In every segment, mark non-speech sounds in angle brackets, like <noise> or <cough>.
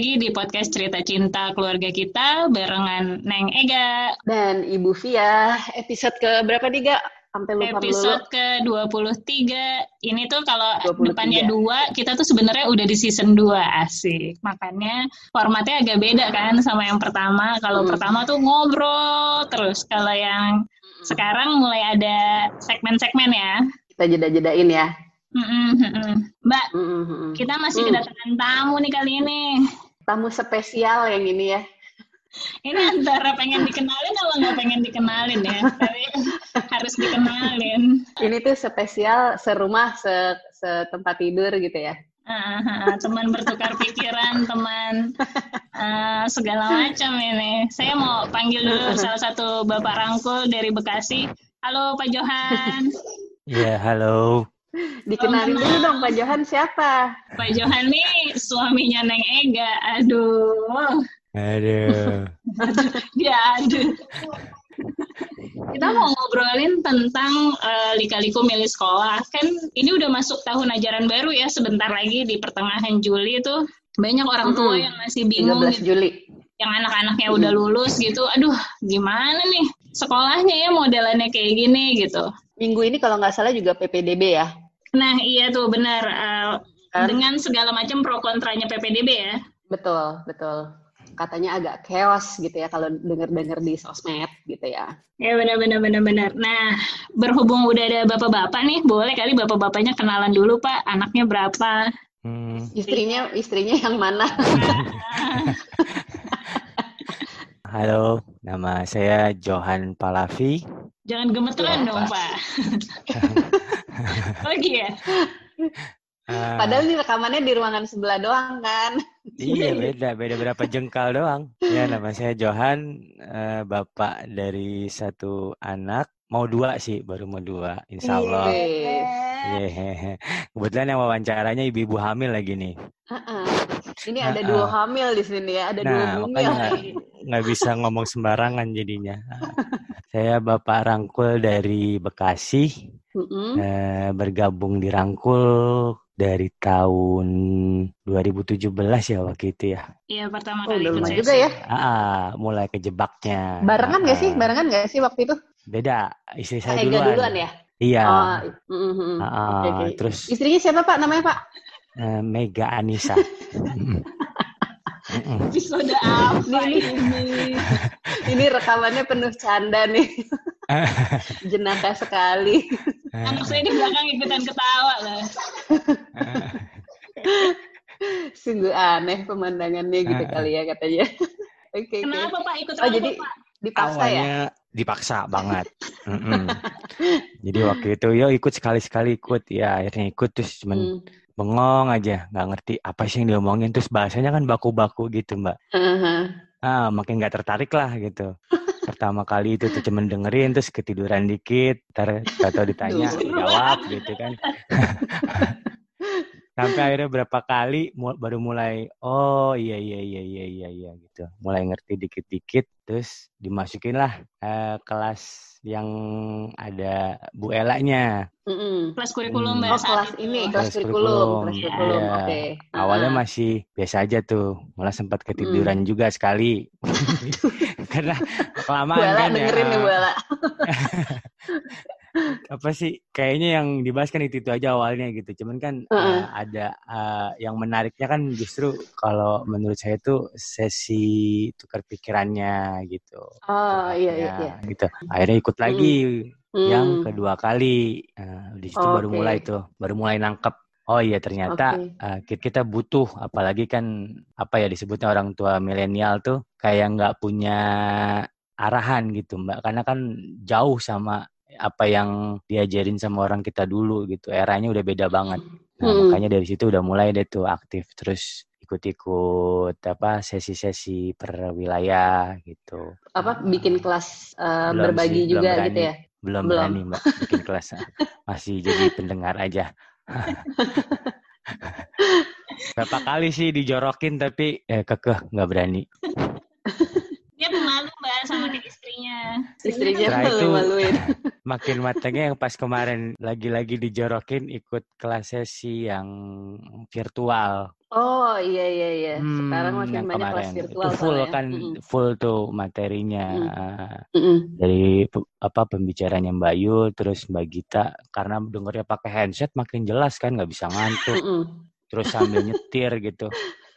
lagi di podcast Cerita Cinta Keluarga Kita barengan Neng Ega. Dan Ibu Via, episode ke berapa nih, Ga? Sampai lupa Episode ke-23. Ini tuh kalau 23. depannya dua, kita tuh sebenarnya udah di season 2, asik. Makanya formatnya agak beda kan sama yang pertama. Kalau Hmm. pertama tuh ngobrol terus. Kalau yang sekarang mulai ada segmen-segmen ya. Kita jeda-jedain ya. Mbak, Mm, mm, mm. kita masih Hmm. kedatangan tamu nih kali ini. Tamu spesial yang ini ya. Ini antara pengen dikenalin atau nggak pengen dikenalin ya, tapi harus dikenalin. Ini tuh spesial serumah, se setempat tidur gitu ya. Teman bertukar pikiran, teman ah, segala macam ini. Saya mau panggil dulu salah satu Bapak Rangkul dari Bekasi. Halo Pak Johan. Ya, halo. Dikenalin dulu dong Pak Johan siapa? Pak Johan nih suaminya Neng Ega. Aduh. Aduh. <laughs> Ya, aduh. Kita mau ngobrolin tentang eh, lika-liku milih sekolah. Kan ini udah masuk tahun ajaran baru ya, sebentar lagi di pertengahan Juli itu banyak orang tua Mm-mm. yang masih bingung 13 gitu. Juli. yang anak-anaknya udah lulus gitu. Aduh, gimana nih sekolahnya ya modelannya kayak gini gitu. Minggu ini kalau nggak salah juga PPDB ya. Nah, iya tuh benar Eh, Kan? dengan segala macam pro kontranya PPDB ya. Betul, betul. Katanya agak chaos gitu ya kalau denger-denger di sosmed gitu ya. Ya benar benar benar benar. Nah, berhubung udah ada bapak-bapak nih, boleh kali bapak-bapaknya kenalan dulu Pak, anaknya berapa? Hmm, Istrinya istrinya yang mana? <laughs> <laughs> halo, nama saya Johan Palavi. Jangan gemeteran dong, Pak. <laughs> Lagi ya? Ah, Padahal ini rekamannya di ruangan sebelah doang kan. iya beda, beda berapa jengkal doang. Ya, nama saya Johan, eh, bapak dari satu anak. Mau dua sih, baru mau dua, insya Allah. Wih. Iya. Kebetulan yang wawancaranya ibu-ibu hamil lagi nih. Heeh. Ini Nah, ada dua ah. hamil di sini ya, ada dua Nah, bumil. makanya nggak bisa ngomong sembarangan jadinya. Saya Bapak Rangkul dari Bekasi. Mm-mm. eh, bergabung di Rangkul dari tahun 2017 ya waktu itu ya. Iya, pertama Oh, kali udah ikut juga ya. Ah, mulai kejebaknya. Barengan nggak sih? Ah, Barengan nggak sih waktu itu? Beda, istri saya Ega duluan. duluan ya? Iya. Oh, mm, mm, Ah, oke, oke. terus Istrinya siapa Pak? Namanya Pak? Eh, Mega Anissa. <laughs> Episode apa Ini- ini? Ini <laughs> rekamannya penuh canda nih. <laughs> Jenaka sekali. Anak saya di belakang ikutan ketawa lah. Sungguh aneh pemandangannya gitu kali ya katanya. Oke. Kenapa Pak ikut Oh, jadi Pak? dipaksa ya? Dipaksa banget. Jadi waktu itu yo ikut sekali-sekali ikut ya akhirnya ikut terus cuman Hmm. Bengong aja nggak ngerti apa sih yang diomongin terus bahasanya kan baku-baku gitu mbak. Heeh. ah makin nggak tertarik lah gitu pertama kali itu tuh cuman dengerin terus ketiduran dikit ntar atau <laughs> ditanya jawab gitu kan <laughs> sampai akhirnya berapa kali mu- baru mulai oh iya iya iya iya iya iya gitu mulai ngerti dikit-dikit terus dimasukin lah eh, kelas yang ada Bu Elanya Mm-mm. Kelas kurikulum Hmm. Oh, kelas ini, kelas Kelas kurikulum, kurikulum, kelas iya. kurikulum. Iya. Oke. awalnya Ah. masih biasa aja tuh malah sempat ketiduran juga sekali <laughs> karena kelamaan Bu Ella kan dengerin ya nih Bu Ella. <laughs> apa sih kayaknya yang dibahas kan itu itu aja awalnya gitu cuman kan Heeh. uh, ada uh, yang menariknya kan justru kalau menurut saya itu sesi tukar pikirannya gitu Oh iya iya Ya, iya. gitu akhirnya ikut lagi yang Hmm. kedua kali Nah, di situ baru Oke. mulai tuh baru mulai nangkep oh iya ternyata Oke. uh, ki- kita butuh apalagi kan apa ya disebutnya orang tua milenial tuh kayak nggak punya arahan gitu mbak karena kan jauh sama apa yang diajarin sama orang kita dulu gitu eranya udah beda banget nah Hmm. makanya dari situ udah mulai deh tuh aktif terus ikut-ikut apa sesi-sesi per wilayah gitu Apa bikin kelas uh, Belum berbagi sih, belum juga berani. gitu ya? belum, Belum. berani mbak bikin kelas <laughs> masih jadi pendengar aja <laughs> berapa kali sih dijorokin tapi eh, kekeh nggak berani <laughs> sama ke istrinya istrinya. Istrinya Setelah itu malu-maluin. makin matangnya yang pas kemarin lagi-lagi dijorokin ikut kelas sesi yang virtual. Oh iya iya iya. Sekarang Hmm, makin yang banyak kelas virtual Itu full soalnya. kan, Mm-mm. full tuh materinya. Mm-mm. Dari apa pembicaranya Mbak Yul, terus Mbak Gita, karena dengernya pakai headset makin jelas kan, nggak bisa ngantuk. Terus sambil nyetir gitu,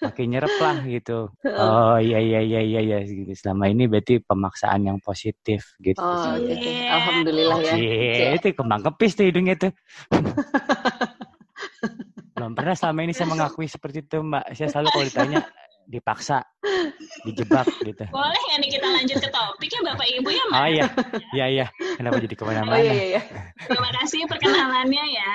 makin nyerep lah gitu. Oh iya iya iya iya iya gitu. Selama ini berarti pemaksaan yang positif gitu. Oh gitu. Iya. Alhamdulillah ya. Cie, itu kembang kepis tuh hidungnya tuh. <laughs> Belum pernah selama ini saya mengakui seperti itu, Mbak. Saya selalu kalau ditanya dipaksa, dijebak gitu. Boleh nggak nih kita lanjut ke topiknya Bapak Ibu ya, Mas? Oh iya, iya iya. Kenapa jadi Oh ke mana-mana? iya iya iya. Terima kasih perkenalannya ya.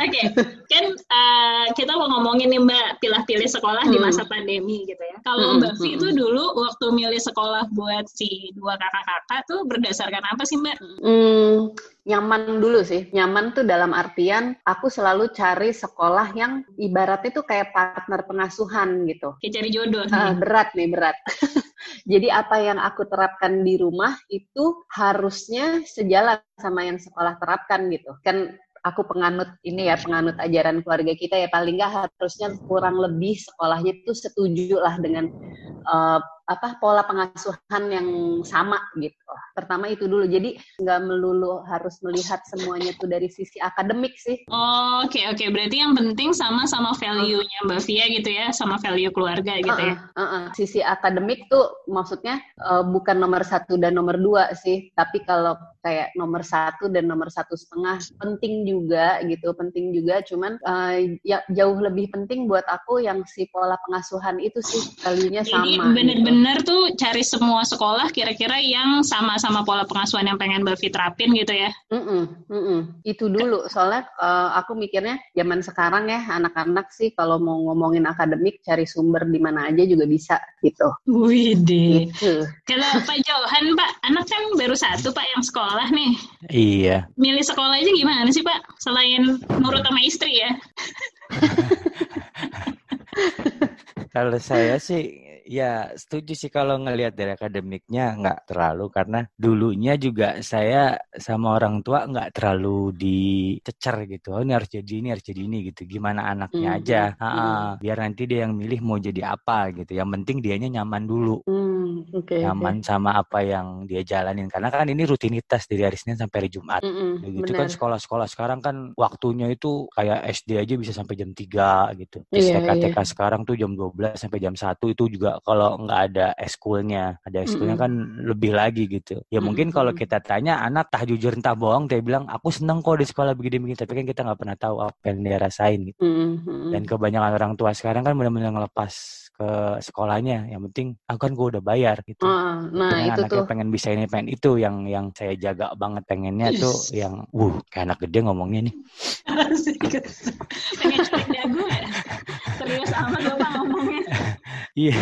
Oke, kan eh, kita mau ngomongin nih Mbak, pilih-pilih sekolah di Hmm. masa pandemi gitu ya. Kalau Hmm, Mbak Vi hmm. itu dulu waktu milih sekolah buat si dua kakak-kakak tuh berdasarkan apa sih Mbak? Hmm, nyaman dulu sih. Nyaman tuh dalam artian aku selalu cari sekolah yang ibaratnya tuh kayak partner pengasuhan gitu. Kayak cari jodoh Ah, nih. berat nih, berat. <laughs> Jadi apa yang aku terapkan di rumah itu harusnya sejalan sama yang sekolah terapkan gitu. Kan aku penganut ini ya, penganut ajaran keluarga kita ya paling nggak harusnya kurang lebih sekolahnya itu setuju lah dengan eh, apa pola pengasuhan yang sama gitu. Pertama itu dulu. Jadi nggak melulu harus melihat semuanya tuh dari sisi akademik sih. Oh, Oke oke, berarti yang penting sama sama value-nya Mbak Via gitu ya, sama value keluarga gitu ya. Uh-uh, uh-uh. Sisi akademik tuh maksudnya uh, bukan nomor satu dan nomor dua sih, tapi kalau kayak nomor satu dan nomor satu setengah penting juga gitu, penting juga. Cuman uh, ya jauh lebih penting buat aku yang si pola pengasuhan itu sih value-nya sama. gitu. bener-bener tuh cari semua sekolah kira-kira yang sama-sama pola pengasuhan yang pengen Mbak terapin gitu ya. Mm-mm, mm-mm. Itu dulu, soalnya uh, aku mikirnya zaman sekarang ya anak-anak sih kalau mau ngomongin akademik cari sumber di mana aja juga bisa gitu. Widih. Gitu. Kalau Pak Johan, Pak, anak kan baru satu Pak yang sekolah nih. Iya. Milih sekolah aja gimana sih Pak? Selain nurut sama istri ya? <laughs> Kalau saya sih ya setuju sih kalau ngelihat dari akademiknya nggak terlalu karena dulunya juga saya sama orang tua nggak terlalu dicecer gitu. Oh ini harus jadi ini harus jadi ini gitu. Gimana anaknya Mhm, aja. mhm. Ha-ha, biar nanti dia yang milih mau jadi apa gitu. Yang penting dianya nyaman dulu. Hmm, oke. oke. Nyaman sama apa yang dia jalanin karena kan ini rutinitas dari hari Senin sampai hari Jumat. Mm-mm, Begitu kan benar. sekolah-sekolah sekarang kan waktunya itu kayak SD aja bisa sampai jam 3 gitu. Terus Iya, TK-TK sekarang tuh jam 12 sampai jam 1 itu juga kalau nggak ada eskulnya. Ada eskulnya kan lebih lagi gitu. Ya mungkin kalau kita tanya anak tah jujur entah bohong dia bilang aku seneng kok di sekolah begini-begini tapi kan kita nggak pernah tahu apa yang dia rasain gitu. Dan kebanyakan orang tua sekarang kan benar-benar ngelepas ke sekolahnya. Yang penting aku kan gue udah bayar gitu. Ah, nah Pengen itu anaknya tuh pengen bisa ini pengen itu yang yang saya jaga banget pengennya tuh Is. yang wuh kayak anak gede ngomongnya nih <laughs> Pengen dagu ya? Serius amat Bapak ngomongnya. Iya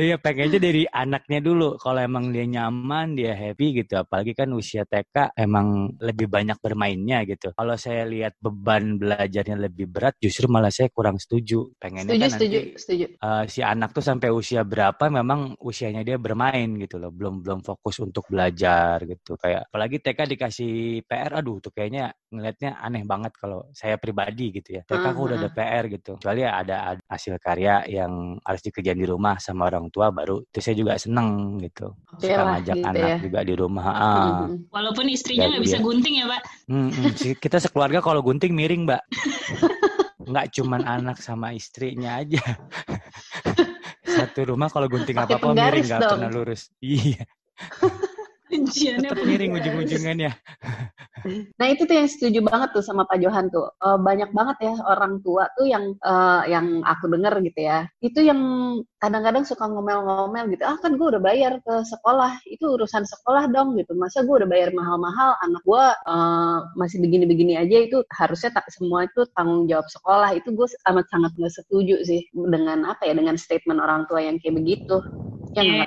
iya pengennya dari anaknya dulu. Kalau emang dia nyaman dia happy gitu. Apalagi kan usia TK emang lebih banyak bermainnya gitu. Kalau saya lihat beban belajarnya lebih berat justru malah saya kurang setuju. Pengennya setuju kan setuju nanti setuju. eh, si anak tuh sampai usia berapa memang usianya dia bermain gitu loh. Belum belum fokus untuk belajar gitu. Kayak apalagi TK dikasih PR aduh tuh kayaknya ngelihatnya aneh banget kalau saya pribadi gitu ya. TK kok udah ada PR gitu. Kecuali ya ada, ada hasil karya yang harus dikerjain di rumah sama orang tua baru itu saya juga seneng gitu suka lah ngajak gitu anak ya. juga di rumah ah. Walaupun istrinya nggak bisa dia- gunting ya Pak. Hmm, hmm. Kita sekeluarga kalau gunting miring mbak nggak cuman anak sama istrinya aja <laughs> satu rumah kalau gunting apa apa miring nggak pernah lurus iya Ujiannya tetap miring ujung-ujungannya Nah itu tuh yang setuju banget tuh sama Pak Johan tuh. Eh, banyak banget ya orang tua tuh yang eh, yang aku dengar gitu ya. Itu yang kadang-kadang suka ngomel-ngomel gitu. Ah kan gue udah bayar ke sekolah. Itu urusan sekolah dong gitu. Masa gue udah bayar mahal-mahal, anak gue eh, masih begini-begini aja itu harusnya tak semua itu tanggung jawab sekolah. Itu gue amat sangat nggak setuju sih dengan apa ya dengan statement orang tua yang kayak begitu. Ya, Iya.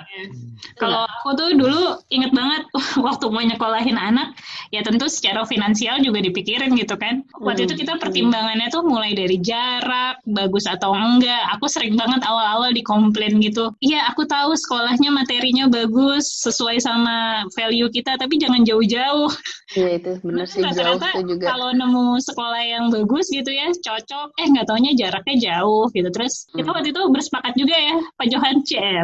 Kalau aku tuh dulu inget banget <laughs> waktu mau nyekolahin anak, ya tentu secara finansial juga dipikirin gitu kan. Waktu Hmm. itu kita pertimbangannya tuh mulai dari jarak, bagus atau enggak. Aku sering banget awal-awal dikomplain gitu. Iya, aku tahu sekolahnya materinya bagus, sesuai sama value kita, tapi jangan jauh-jauh. Iya itu benar sih jauh tuh juga. kalau nemu sekolah yang bagus gitu ya, cocok, eh nggak taunya jaraknya jauh gitu. Terus kita Hmm. waktu itu bersepakat juga ya, Pak Johan,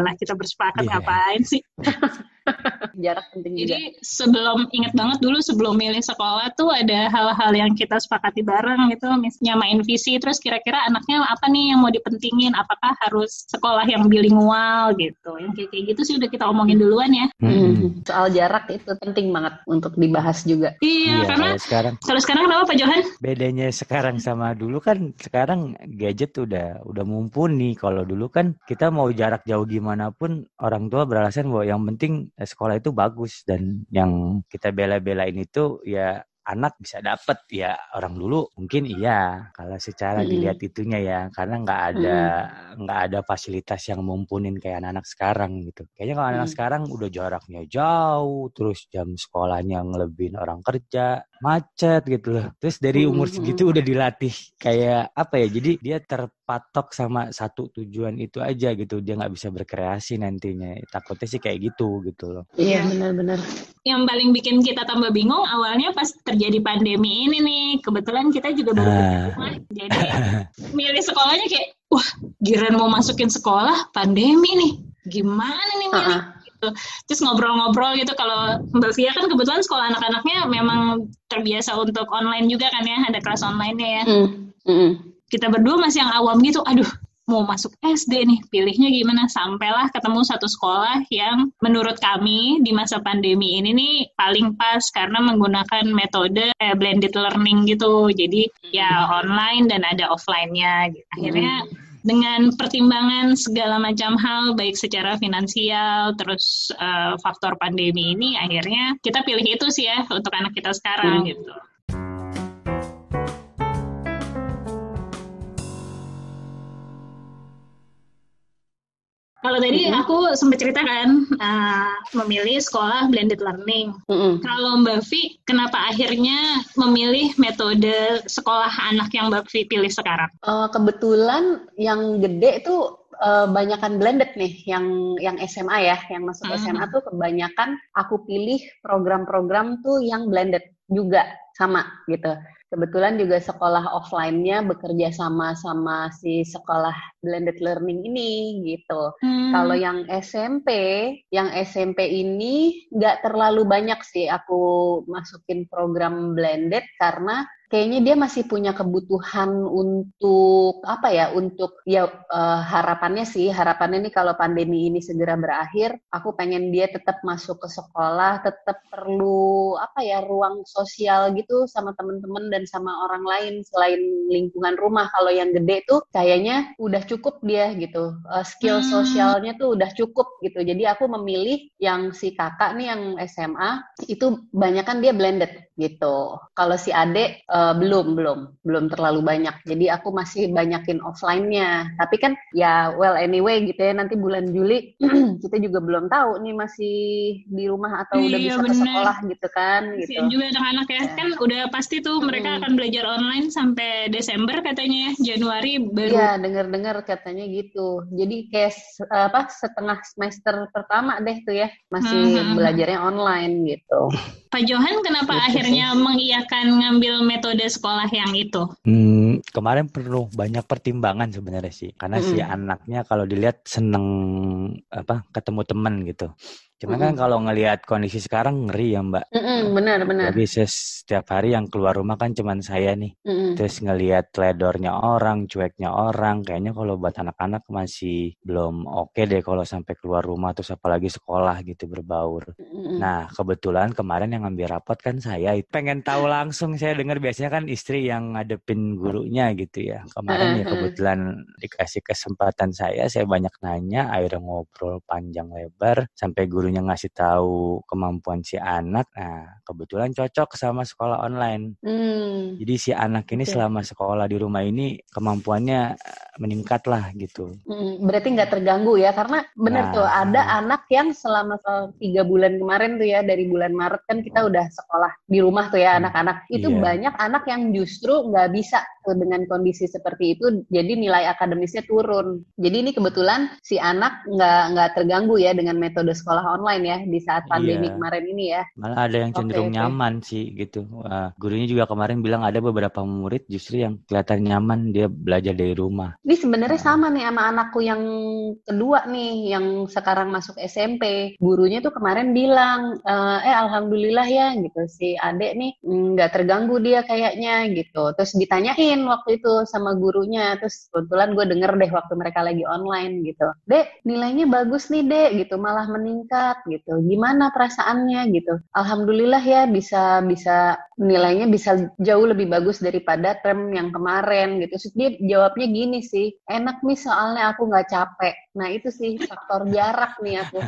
lah kita bersepakat Iya. ngapain sih? <laughs> <laughs> Jarak penting juga. Jadi sebelum inget banget dulu sebelum milih sekolah tuh ada hal-hal yang kita sepakati bareng gitu, misalnya main visi, terus kira-kira anaknya apa nih yang mau dipentingin, apakah harus sekolah yang bilingual gitu, yang kayak kayak gitu sih udah kita omongin duluan ya. Hmm. Soal jarak itu penting banget untuk dibahas juga. Iya, Iya, karena kalau sekarang kalau sekarang kenapa Pak Johan? bedanya sekarang sama dulu kan sekarang gadget udah udah mumpuni kalau dulu kan kita mau jarak jauh gimana pun orang tua beralasan bahwa yang penting sekolah itu bagus dan yang kita bela-belain itu ya anak bisa dapet ya orang dulu mungkin iya kalau secara Mm-mm. dilihat itunya ya karena nggak ada nggak ada fasilitas yang mumpunin kayak anak-anak sekarang gitu kayaknya kalau anak Mm. sekarang udah jaraknya jauh terus jam sekolahnya ngelebihin orang kerja macet gitu loh terus dari umur Mm-mm. segitu udah dilatih kayak apa ya jadi dia terpatok sama satu tujuan itu aja gitu dia nggak bisa berkreasi nantinya takutnya sih kayak gitu gitu loh Iya Iya. benar-benar. Yang paling bikin kita tambah bingung awalnya pas terjadi pandemi ini nih, kebetulan kita juga baru Ah. rumah, jadi <laughs> milih sekolahnya kayak, wah, giran mau masukin sekolah, pandemi nih, gimana nih milih? Ah. Gitu. Terus ngobrol-ngobrol gitu kalau Mbak Via kan kebetulan sekolah anak-anaknya memang terbiasa untuk online juga kan ya, ada kelas online-nya ya. Mm, mm-mm. Kita berdua masih yang awam gitu, aduh mau masuk SD nih, pilihnya gimana? Sampailah ketemu satu sekolah yang menurut kami di masa pandemi ini nih paling pas karena menggunakan metode eh, blended learning gitu. Jadi ya online dan ada offline-nya. gitu. Akhirnya dengan pertimbangan segala macam hal baik secara finansial terus eh, faktor pandemi ini akhirnya kita pilih itu sih ya untuk anak kita sekarang Hmm. gitu. Kalau tadi Mhm. aku sempat ceritakan eh, memilih sekolah blended learning. Mm-mm. Kalau Mbak Vi, kenapa akhirnya memilih metode sekolah anak yang Mbak Vi pilih sekarang? Eh, kebetulan yang gede itu eh, banyakan blended nih, yang yang SMA ya, yang masuk Hmm. SMA tuh kebanyakan aku pilih program-program tuh yang blended juga sama gitu. Kebetulan juga sekolah offline-nya bekerja sama sama si sekolah blended learning ini gitu. Hmm. Kalau yang SMP, yang SMP ini nggak terlalu banyak sih aku masukin program blended karena kayaknya dia masih punya kebutuhan untuk apa ya? Untuk ya eh, harapannya sih, harapannya nih kalau pandemi ini segera berakhir, aku pengen dia tetap masuk ke sekolah, tetap perlu apa ya? ruang sosial gitu sama temen-temen dan sama orang lain selain lingkungan rumah. Kalau yang gede tuh kayaknya udah cukup dia gitu. Eh, skill Hmm. sosialnya tuh udah cukup gitu. Jadi aku memilih yang si kakak nih yang SMA itu banyak kan dia blended gitu. Kalau si Ade eh, belum belum belum terlalu banyak. Jadi aku masih banyakin offline-nya. Tapi kan ya well anyway gitu ya nanti bulan Juli <clears throat> kita juga belum tahu nih masih di rumah atau udah Iya, bisa ke bener. sekolah gitu kan gitu. Kasian juga anak-anak ya. Ya. Kan udah pasti tuh mereka Hmm. akan belajar online sampai Desember katanya ya. Januari baru. Iya, dengar-dengar katanya gitu. Jadi kayak apa setengah semester pertama deh tuh ya masih Hmm. belajarnya online gitu. Pak Johan kenapa Gitu sih. Akhirnya mengiyakan ngambil metode sekolah yang itu? Hmm, kemarin perlu banyak pertimbangan sebenarnya sih, karena si Mm-mm. anaknya kalau dilihat seneng apa ketemu teman gitu. Cuman kan Mm-mm. kalau ngelihat kondisi sekarang ngeri ya Mbak. Mm-mm, benar benar. Jadi saya setiap hari yang keluar rumah kan cuman saya nih. Mm-mm. Terus ngelihat teledornya orang, cueknya orang, kayaknya kalau buat anak-anak masih belum oke deh kalau sampai keluar rumah terus apalagi sekolah gitu berbaur. Mm-mm. Nah, kebetulan kemarin yang ngambil rapot kan saya. Pengen tahu langsung saya dengar biasanya kan istri yang ngadepin gurunya gitu ya. Kemarin ya Heeh. kebetulan dikasih kesempatan saya, saya banyak nanya, akhirnya ngobrol panjang lebar sampai gurunya gurunya ngasih tahu kemampuan si anak. Nah, kebetulan cocok sama sekolah online. Hmm. Jadi si anak ini okay. selama sekolah di rumah ini kemampuannya meningkat lah gitu. Hmm, berarti nggak terganggu ya karena benar nah, tuh ada hmm. anak yang selama tiga bulan kemarin tuh ya dari bulan Maret kan kita udah sekolah di rumah tuh ya hmm. anak-anak. Itu iya. banyak anak yang justru nggak bisa tuh dengan kondisi seperti itu jadi nilai akademisnya turun. Jadi ini kebetulan si anak nggak nggak terganggu ya dengan metode sekolah online ya di saat pandemi iya. kemarin ini ya. Malah ada yang cenderung okay, nyaman okay. sih gitu. Uh, gurunya juga kemarin bilang ada beberapa murid justru yang kelihatan nyaman dia belajar dari rumah. Ini sebenarnya sama nih sama anakku yang kedua nih, yang sekarang masuk SMP. Gurunya tuh kemarin bilang, e, eh alhamdulillah ya gitu si adek nih nggak terganggu dia kayaknya gitu. Terus ditanyain waktu itu sama gurunya, terus kebetulan gue denger deh waktu mereka lagi online gitu. Dek, nilainya bagus nih dek gitu, malah meningkat gitu. Gimana perasaannya gitu? Alhamdulillah ya bisa bisa nilainya bisa jauh lebih bagus daripada term yang kemarin gitu. Terus dia jawabnya gini sih, enak nih soalnya aku nggak capek. Nah itu sih faktor jarak nih aku.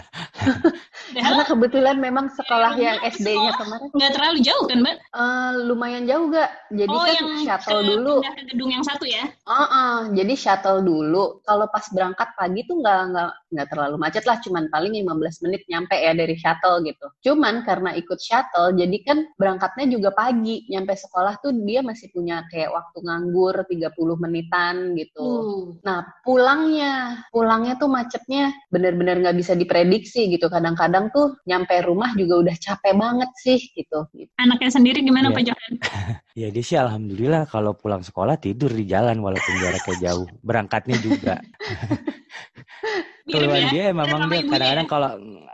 <laughs> Karena kebetulan memang sekolah yang SD-nya kemarin nggak terlalu jauh kan mbak? Uh, lumayan jauh gak jadi oh, kan yang shuttle dulu. ke gedung yang satu ya? Uh -uh, jadi shuttle dulu. Kalau pas berangkat pagi tuh nggak nggak nggak terlalu macet lah cuman paling 15 menit nyampe ya dari shuttle gitu. Cuman karena ikut shuttle jadi kan berangkatnya juga pagi nyampe sekolah tuh dia masih punya kayak waktu nganggur 30 menitan gitu Nah, pulangnya, pulangnya tuh macetnya bener-bener nggak bisa diprediksi gitu. Kadang-kadang tuh nyampe rumah juga udah capek banget sih gitu. Anaknya sendiri gimana ya. Pak Johan? <laughs> ya dia sih alhamdulillah kalau pulang sekolah tidur di jalan walaupun jaraknya jauh. Berangkatnya juga. <laughs> keluhan ya? dia memang dia kadang-kadang kalau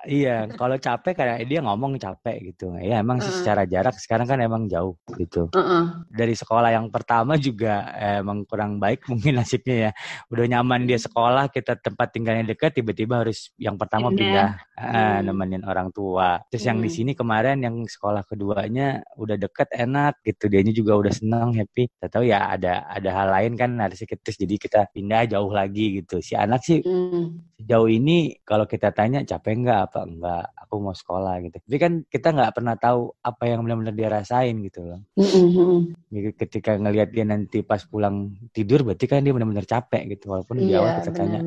iya kalau capek kadang dia ngomong capek gitu. Ya emang sih uh. secara jarak sekarang kan emang jauh gitu. Uh -uh. dari sekolah yang pertama juga emang kurang baik <laughs> mungkin nasibnya ya. Udah nyaman dia sekolah kita tempat tinggalnya dekat tiba-tiba harus yang pertama pindah. Uh, nemenin orang tua. Terus hmm. yang di sini kemarin yang sekolah keduanya udah deket enak gitu. Dianya juga udah senang happy. Kita tahu ya ada ada hal lain kan ada sedikit terus jadi kita pindah jauh lagi gitu. Si anak sih hmm sejauh ini kalau kita tanya capek nggak apa enggak aku mau sekolah gitu. Tapi kan kita nggak pernah tahu apa yang benar-benar dia rasain gitu loh. Mm-hmm. ketika ngelihat dia nanti pas pulang tidur berarti kan dia benar-benar capek gitu. Walaupun di awal iya, kita tanya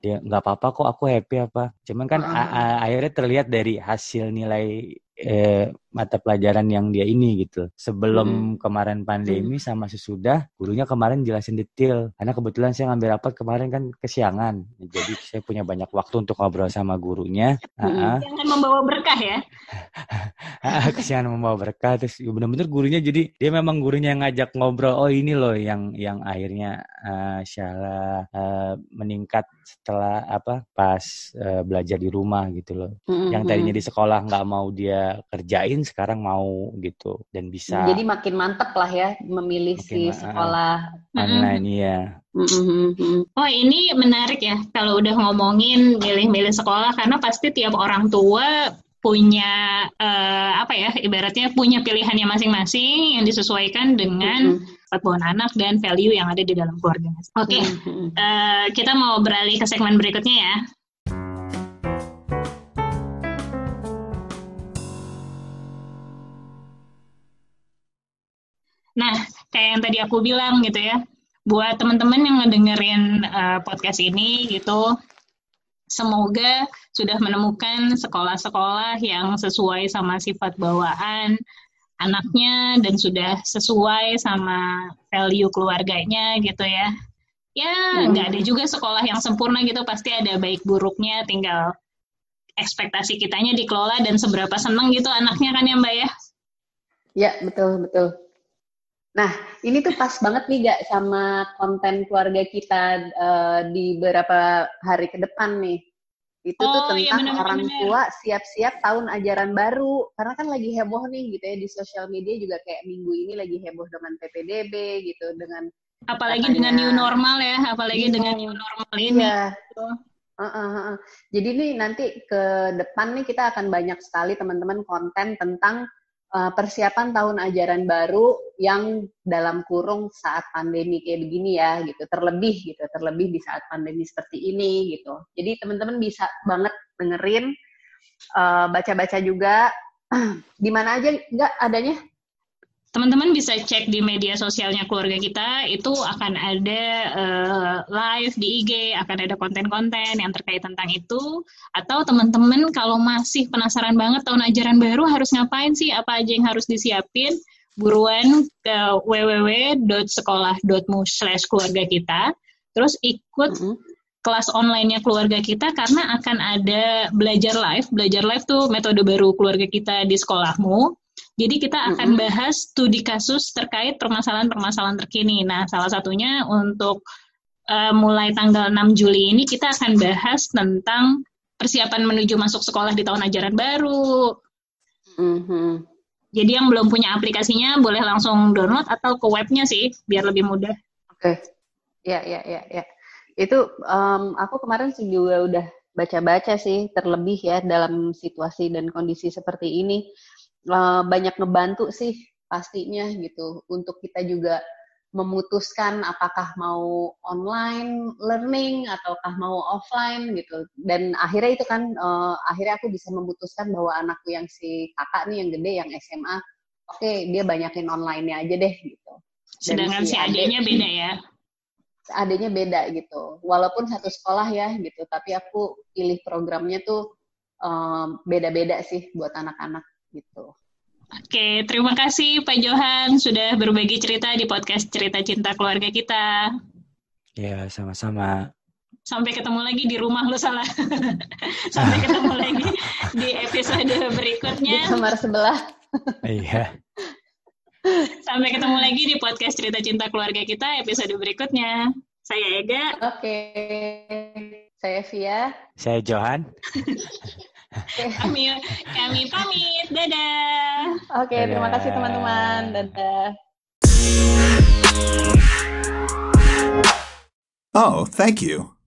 dia nggak apa-apa kok aku happy apa? Cuman kan uh-huh. akhirnya terlihat dari hasil nilai eh, mata pelajaran yang dia ini gitu. Sebelum hmm. kemarin pandemi hmm. sama sesudah, gurunya kemarin jelasin detail. Karena kebetulan saya ngambil rapat kemarin kan kesiangan. Jadi saya punya banyak waktu untuk ngobrol sama gurunya. Hmm. Yang membawa berkah ya. <laughs> kesiangan membawa berkah. Terus ya bener-bener gurunya jadi dia memang gurunya yang ngajak ngobrol. Oh ini loh yang yang akhirnya uh, Syala uh, meningkat setelah apa pas uh, belajar di rumah gitu loh. Hmm. Yang tadinya di sekolah nggak mau dia kerjain sekarang mau gitu dan bisa jadi makin mantep lah ya memilih si sekolah online mm ya Oh ini menarik ya kalau udah ngomongin milih-milih sekolah karena pasti tiap orang tua punya uh, apa ya ibaratnya punya pilihannya masing-masing yang disesuaikan dengan mm-hmm. anak dan value yang ada di dalam keluarga. Oke, okay. mm-hmm. uh, eh, kita mau beralih ke segmen berikutnya ya. Nah, kayak yang tadi aku bilang gitu ya, buat teman-teman yang ngedengerin uh, podcast ini gitu, semoga sudah menemukan sekolah-sekolah yang sesuai sama sifat bawaan anaknya dan sudah sesuai sama value keluarganya gitu ya. Ya, hmm. nggak hmm. ada juga sekolah yang sempurna gitu, pasti ada baik buruknya, tinggal ekspektasi kitanya dikelola dan seberapa seneng gitu anaknya kan ya Mbak ya? Ya, betul, betul. Nah, ini tuh pas banget nih gak sama konten keluarga kita uh, di beberapa hari ke depan nih. Itu oh, tuh iya, tentang iya, bener, orang bener. tua siap-siap tahun ajaran baru. Karena kan lagi heboh nih gitu ya di sosial media juga kayak minggu ini lagi heboh dengan PPDB gitu, dengan apalagi katanya, dengan new normal ya, apalagi iya, dengan new normal ini. Iya. Gitu. Uh, uh, uh. Jadi nih nanti ke depan nih kita akan banyak sekali teman-teman konten tentang uh, persiapan tahun ajaran baru yang dalam kurung saat pandemi kayak begini ya gitu terlebih gitu terlebih di saat pandemi seperti ini gitu jadi teman-teman bisa banget dengerin uh, baca-baca juga. <clears throat> Di mana aja nggak adanya? Teman-teman bisa cek di media sosialnya keluarga kita itu akan ada uh, live di IG akan ada konten-konten yang terkait tentang itu. Atau teman-teman kalau masih penasaran banget tahun ajaran baru harus ngapain sih? Apa aja yang harus disiapin? Buruan ke www.sekolah.mu slash keluarga kita. Terus ikut mm -hmm. kelas online-nya keluarga kita karena akan ada belajar live. Belajar live tuh metode baru keluarga kita di sekolahmu jadi kita akan bahas studi kasus terkait permasalahan-permasalahan terkini. Nah, salah satunya untuk uh, mulai tanggal 6 Juli ini kita akan bahas tentang persiapan menuju masuk sekolah di tahun ajaran baru. Mm-hmm. Jadi yang belum punya aplikasinya boleh langsung download atau ke webnya sih, biar lebih mudah. Oke, okay. ya ya ya ya. Itu um, aku kemarin sih juga udah baca-baca sih, terlebih ya dalam situasi dan kondisi seperti ini uh, banyak ngebantu sih pastinya gitu. Untuk kita juga memutuskan apakah mau online learning ataukah mau offline gitu. Dan akhirnya itu kan uh, akhirnya aku bisa memutuskan bahwa anakku yang si kakak nih yang gede yang SMA oke okay, dia banyakin online-nya aja deh gitu. Dan sedangkan si, si adiknya beda ya? Adiknya beda gitu. Walaupun satu sekolah ya gitu. Tapi aku pilih programnya tuh um, beda-beda sih buat anak-anak gitu. Oke, terima kasih Pak Johan sudah berbagi cerita di podcast Cerita Cinta Keluarga kita. Ya, sama-sama. Sampai ketemu lagi di rumah lu salah. <laughs> Sampai ketemu lagi di episode berikutnya. Di kamar sebelah. Iya. Sampai ketemu lagi di podcast Cerita Cinta Keluarga kita episode berikutnya. Saya Ega. Oke. Saya Via. Saya Johan. <laughs> <laughs> kami kami pamit. Dadah. Oke, okay, terima kasih teman-teman. Dadah. Oh, thank you.